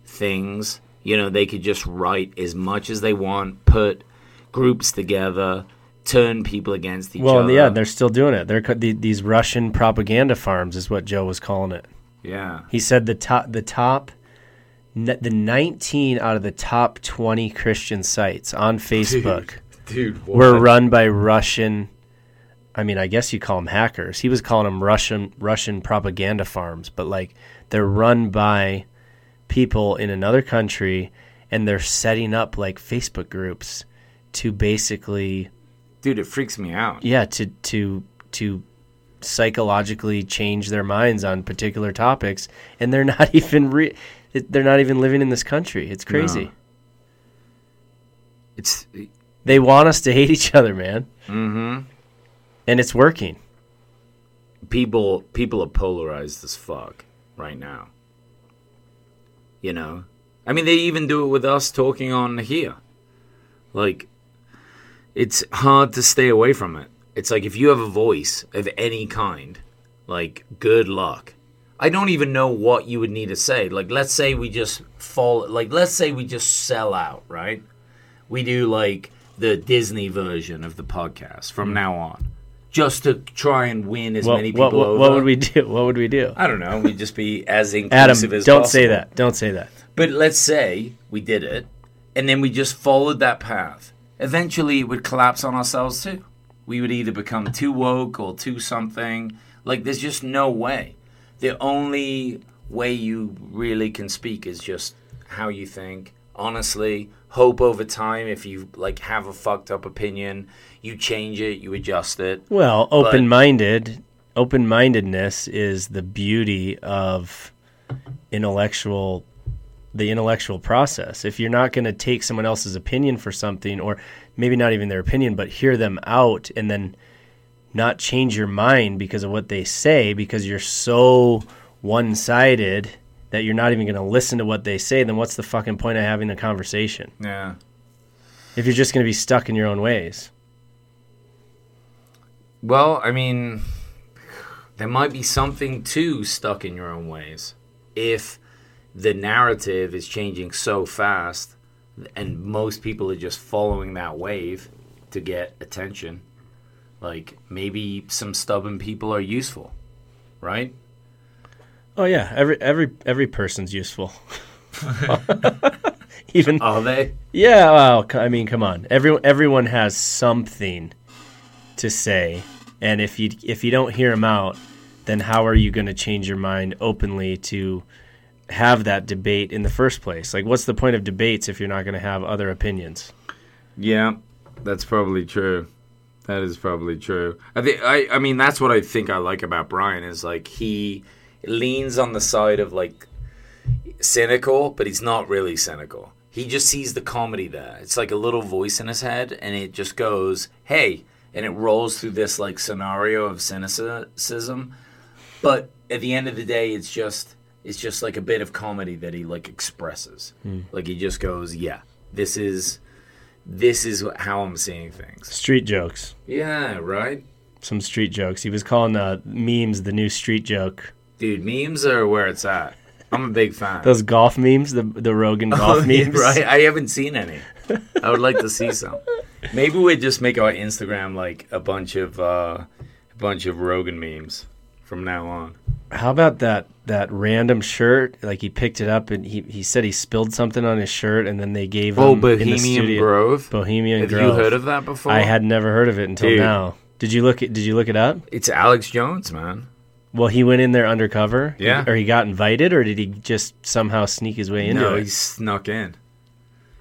things. You know, they could just write as much as they want, put groups together, turn people against each well, other. Well, yeah, they're still doing it. They're the, these Russian propaganda farms is what Joe was calling it. yeah. He said the top the top the 19 out of the top 20 Christian sites on Facebook Dude, were run by Russian I mean, I guess you call them hackers. He was calling them Russian Russian propaganda farms, but like they're run by people in another country and they're setting up like Facebook groups to basically Dude, it freaks me out. yeah, to to to psychologically change their minds on particular topics and they're not even re- they're not even living in this country. It's crazy. No. It's They want us to hate each other, man. mm-hmm. And it's working. people people are polarized as fuck right now. You know? I mean they even do it with us talking on here. Like it's hard to stay away from it. It's like if you have a voice of any kind, like good luck. I don't even know what you would need to say. Like let's say we just fall like let's say we just sell out, right? We do like the Disney version of the podcast from hmm. now on. Just to try and win as What, many people what, what, over. what would we do? What would we do? I don't know. We'd just be as Adam, inclusive as don't possible. say that. Don't say that. But let's say we did it, and then we just followed that path. Eventually, it would collapse on ourselves too. We would either become too woke or too something. Like, there's just no way. the only way you really can speak is just how you think. Honestly, hope over time if you like have a fucked up opinion, you change it, you adjust it. Well, open minded, open mindedness is the beauty of intellectual, the intellectual process. If you're not going to take someone else's opinion for something, or maybe not even their opinion, but hear them out and then not change your mind because of what they say, because you're so one sided that you're not even going to listen to what they say, then what's the fucking point of having the conversation? Yeah. If you're just going to be stuck in your own ways. Well, I mean, there might be something too stuck in your own ways. If the narrative is changing so fast and most people are just following that wave to get attention, like maybe some stubborn people are useful, right? Oh yeah, every every every person's useful. Even Are they? yeah, well, I mean, come on. Everyone everyone has something to say, and if you if you don't hear them out, then how are you going to change your mind openly to have that debate in the first place? Like, what's the point of debates if you're not going to have other opinions? Yeah, that's probably true. That is probably true. I think I I mean that's what I think I like about Brian is like he leans on the side of like cynical, but he's not really cynical. He just sees the comedy there. It's like a little voice in his head and it just goes, "Hey," and it rolls through this like scenario of cynicism. But at the end of the day, it's just it's just like a bit of comedy that he like expresses. Like he just goes, "Yeah, this is this is how I'm seeing things." Street jokes, Yeah, right. some street jokes. He was calling uh, memes the new street joke. Dude, memes are where it's at. I'm a big fan. Those golf memes, the the Rogan golf memes, Oh, right? I haven't seen any. I would like to see some. Maybe we just make our Instagram like a bunch of uh, a bunch of Rogan memes from now on. How about that that random shirt? Like he picked it up and he, he said he spilled something on his shirt and then they gave him Oh, the Bohemian. Grove. Bohemian Have Grove. Have you heard of that before? I had never heard of it until Dude. now. Did you look it? Did you look it up? It's Alex Jones, man. Well, he went in there undercover. Yeah. Or he got invited, or did he just somehow sneak his way into no, it? he snuck in.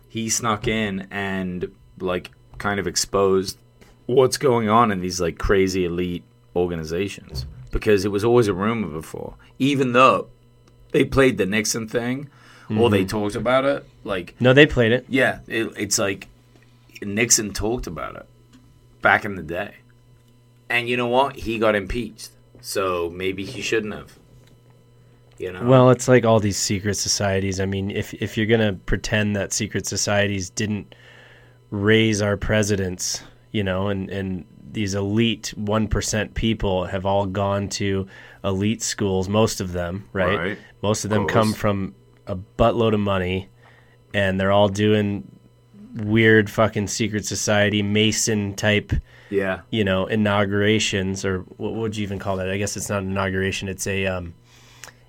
He snuck in and like kind of exposed what's going on in these like crazy elite organizations because it was always a rumor before. Even though they played the Nixon thing or they mm-hmm. talked about it, like No, they played it. yeah, it, it's like Nixon talked about it back in the day. And you know what? He got impeached. So maybe he shouldn't have. You know? Well, it's like all these secret societies. I mean, if if you're gonna pretend that secret societies didn't raise our presidents, you know, and and these elite one percent people have all gone to elite schools, most of them, right? Right. Most of them Of come from a buttload of money, and they're all doing weird fucking secret society Mason type yeah. you know inaugurations or what would you even call that? I guess it's not an inauguration. It's a um,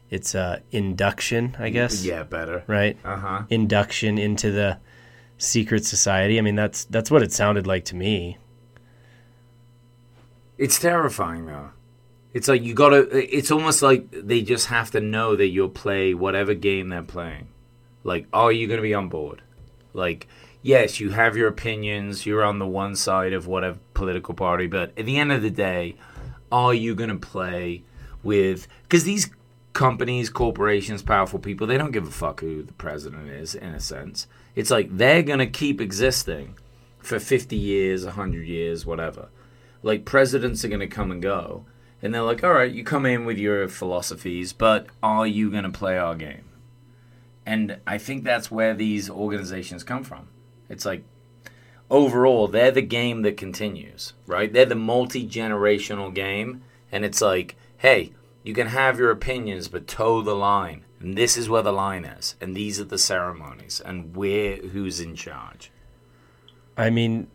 it's a induction. I guess. Yeah, better. Right. Uh huh. Induction into the secret society. I mean, that's that's what it sounded like to me. It's terrifying though. It's like you gotta. It's almost like they just have to know that you'll play whatever game they're playing. Like, are you gonna be on board? Like, yes, you have your opinions. You're on the one side of whatever political party, but at the end of the day, are you gonna play with? Because these companies, corporations, powerful people, they don't give a fuck who the president is. In a sense, it's like they're gonna keep existing for 50 years, 100 years, whatever like presidents are going to come and go and they're like all right you come in with your philosophies but are you going to play our game? And i think that's where these organizations come from. It's like overall they're the game that continues right? They're the multi-generational game and it's like hey you can have your opinions but toe the line. And this is where the line is and these are the ceremonies and we're who's in charge. I mean,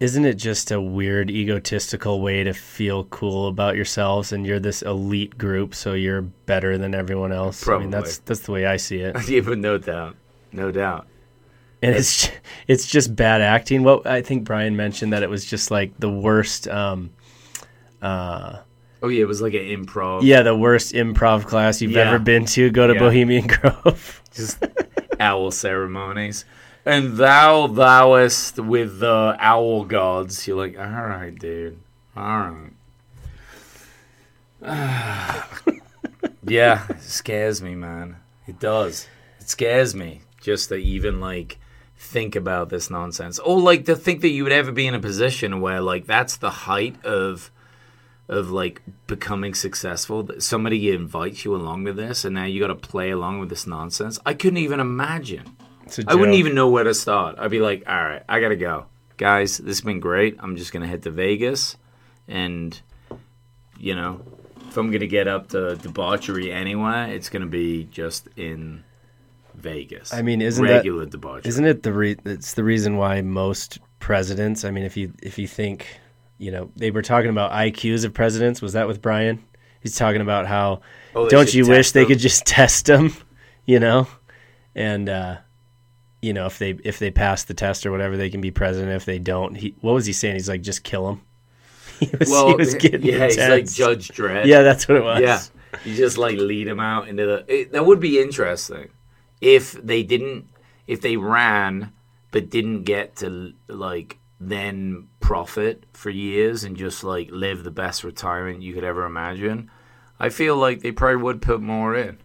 isn't it just a weird egotistical way to feel cool about yourselves and you're this elite group, so you're better than everyone else? I mean, that's that's the way I see it. yeah but no doubt no doubt and it's it's just bad acting. What I think Brian mentioned that it was just like the worst um, uh, Oh yeah, it was like an improv. Yeah, the worst improv class you've Yeah. ever been to. Go to Yeah. Bohemian Grove. just owl ceremonies. And thou thouest with the owl gods. You're like, all right, dude. All right. yeah, it scares me, man. It does. It scares me just to even like think about this nonsense. Or like to think that you would ever be in a position where like that's the height of of like becoming successful somebody invites you along with this and now you got to play along with this nonsense i couldn't even imagine i wouldn't even know where to start. I'd be like all right i gotta go. Guys this has been great. I'm just gonna head to vegas and you know if i'm gonna get up to debauchery anywhere it's gonna be just in vegas. I mean, isn't that- regular debauchery. Isn't it the re- it's the reason why most presidents? I mean, if you if you think, you know, they were talking about IQs of presidents. Was that with Brian? He's talking about how Oh, don't you wish test they could just test them, you know, and uh, you know if they if they pass the test or whatever, they can be president. If they don't, he what was he saying? He's like, just kill him. He was, well he was getting yeah he's like judge dredd Yeah, that's what it was. Yeah, you just like lead him out into the. It, that would be interesting if they didn't, if they ran but didn't get to like then profit for years and just like live the best retirement you could ever imagine. I feel like they probably would put more in,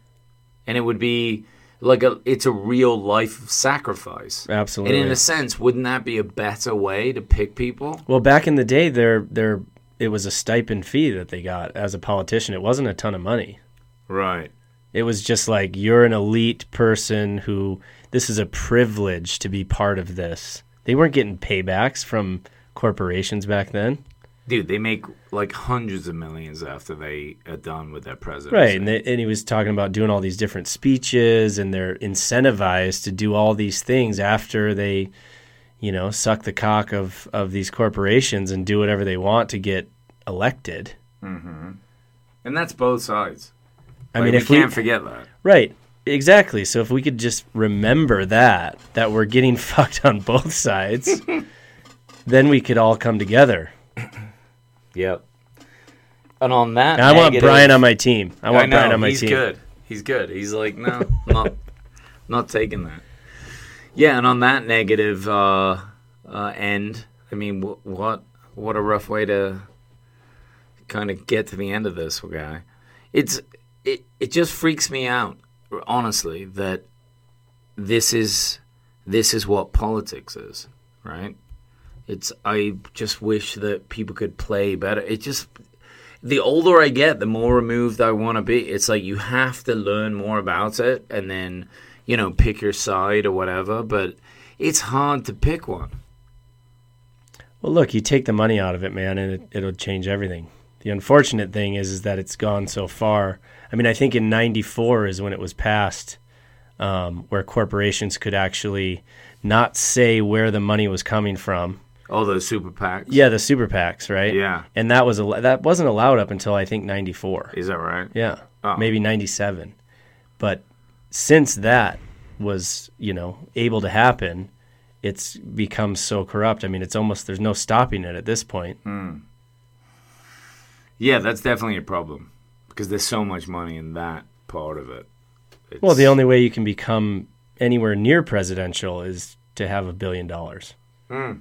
and it would be like a. It's a real life sacrifice. Absolutely. And in a sense, wouldn't that be a better way to pick people? Well, back in the day, there there it was a stipend fee that they got as a politician. It wasn't a ton of money. Right. It was just like you're an elite person who this is a privilege to be part of this. They weren't getting paybacks from corporations back then. Dude, they make like hundreds of millions after they are done with their presidency. Right, and, they, and he was talking about doing all these different speeches, and they're incentivized to do all these things after they, you know, suck the cock of of these corporations and do whatever they want to get elected. Mm-hmm. And that's both sides. I Like, mean, we if we can't forget that. right, exactly. So if we could just remember that that we're getting fucked on both sides, then we could all come together. Yep. And on that, And I want negative- Brian on my team. I want know, Brian on my he's team. He's good. He's good. He's like, no, not, not taking that. Yeah, and on that negative uh, uh, end, I mean, wh- what, what a rough way to kind of get to the end of this guy. It's, it, it just freaks me out, honestly, that this is, this is what politics is, right? It's, I just wish that people could play better. It just, the older I get, the more removed I want to be. It's like you have to learn more about it and then, you know, pick your side or whatever. But it's hard to pick one. Well, look, you take the money out of it, man, and it, it'll change everything. The unfortunate thing is, is that it's gone so far. I mean, I think in '94 is when it was passed, um, where corporations could actually not say where the money was coming from. All those super PACs. Yeah, the super PACs, right? Yeah. and that was al- that wasn't allowed up until I think '94. Is that right? Yeah, Oh. maybe '97. But since that was, you know, able to happen, it's become so corrupt. I mean, it's almost there's no stopping it at this point. Hmm. Yeah, that's definitely a problem because there's so much money in that part of it. It's, Well, the only way you can become anywhere near presidential is to have a billion dollars. Hmm.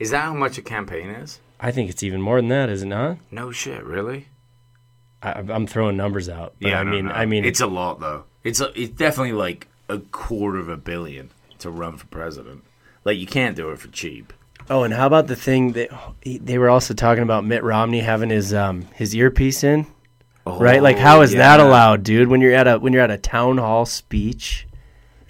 Is that how much a campaign is? I think it's even more than that, is it not? No shit, really? I, I'm throwing numbers out. But I no, mean, no. I mean, it's a lot though. It's a, it's definitely like a quarter of a billion to run for president. Like you can't do it for cheap. oh, and how about the thing that they were also talking about Mitt Romney having his um his earpiece in, right? Like, how is that Oh, allowed, dude? When you're at a when you're at a town hall speech,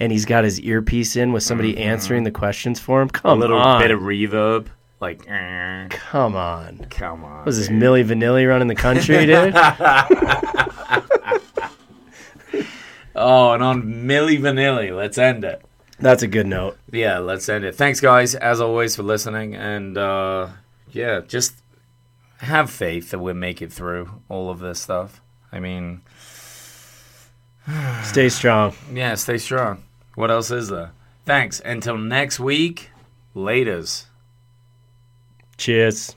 and he's got his earpiece in with somebody answering the questions for him. Come on. A little on, bit of reverb, like eh, come on. come on. Was this dude. Milli Vanilli running the country, dude? Oh, and on Milli Vanilli, let's end it. That's a good note. Yeah, let's end it. Thanks, guys, as always, for listening. And uh, yeah, just have faith that we'll make it through all of this stuff. I mean, Stay strong. yeah, stay strong. What else is there? Thanks. Until next week, laters. Cheers.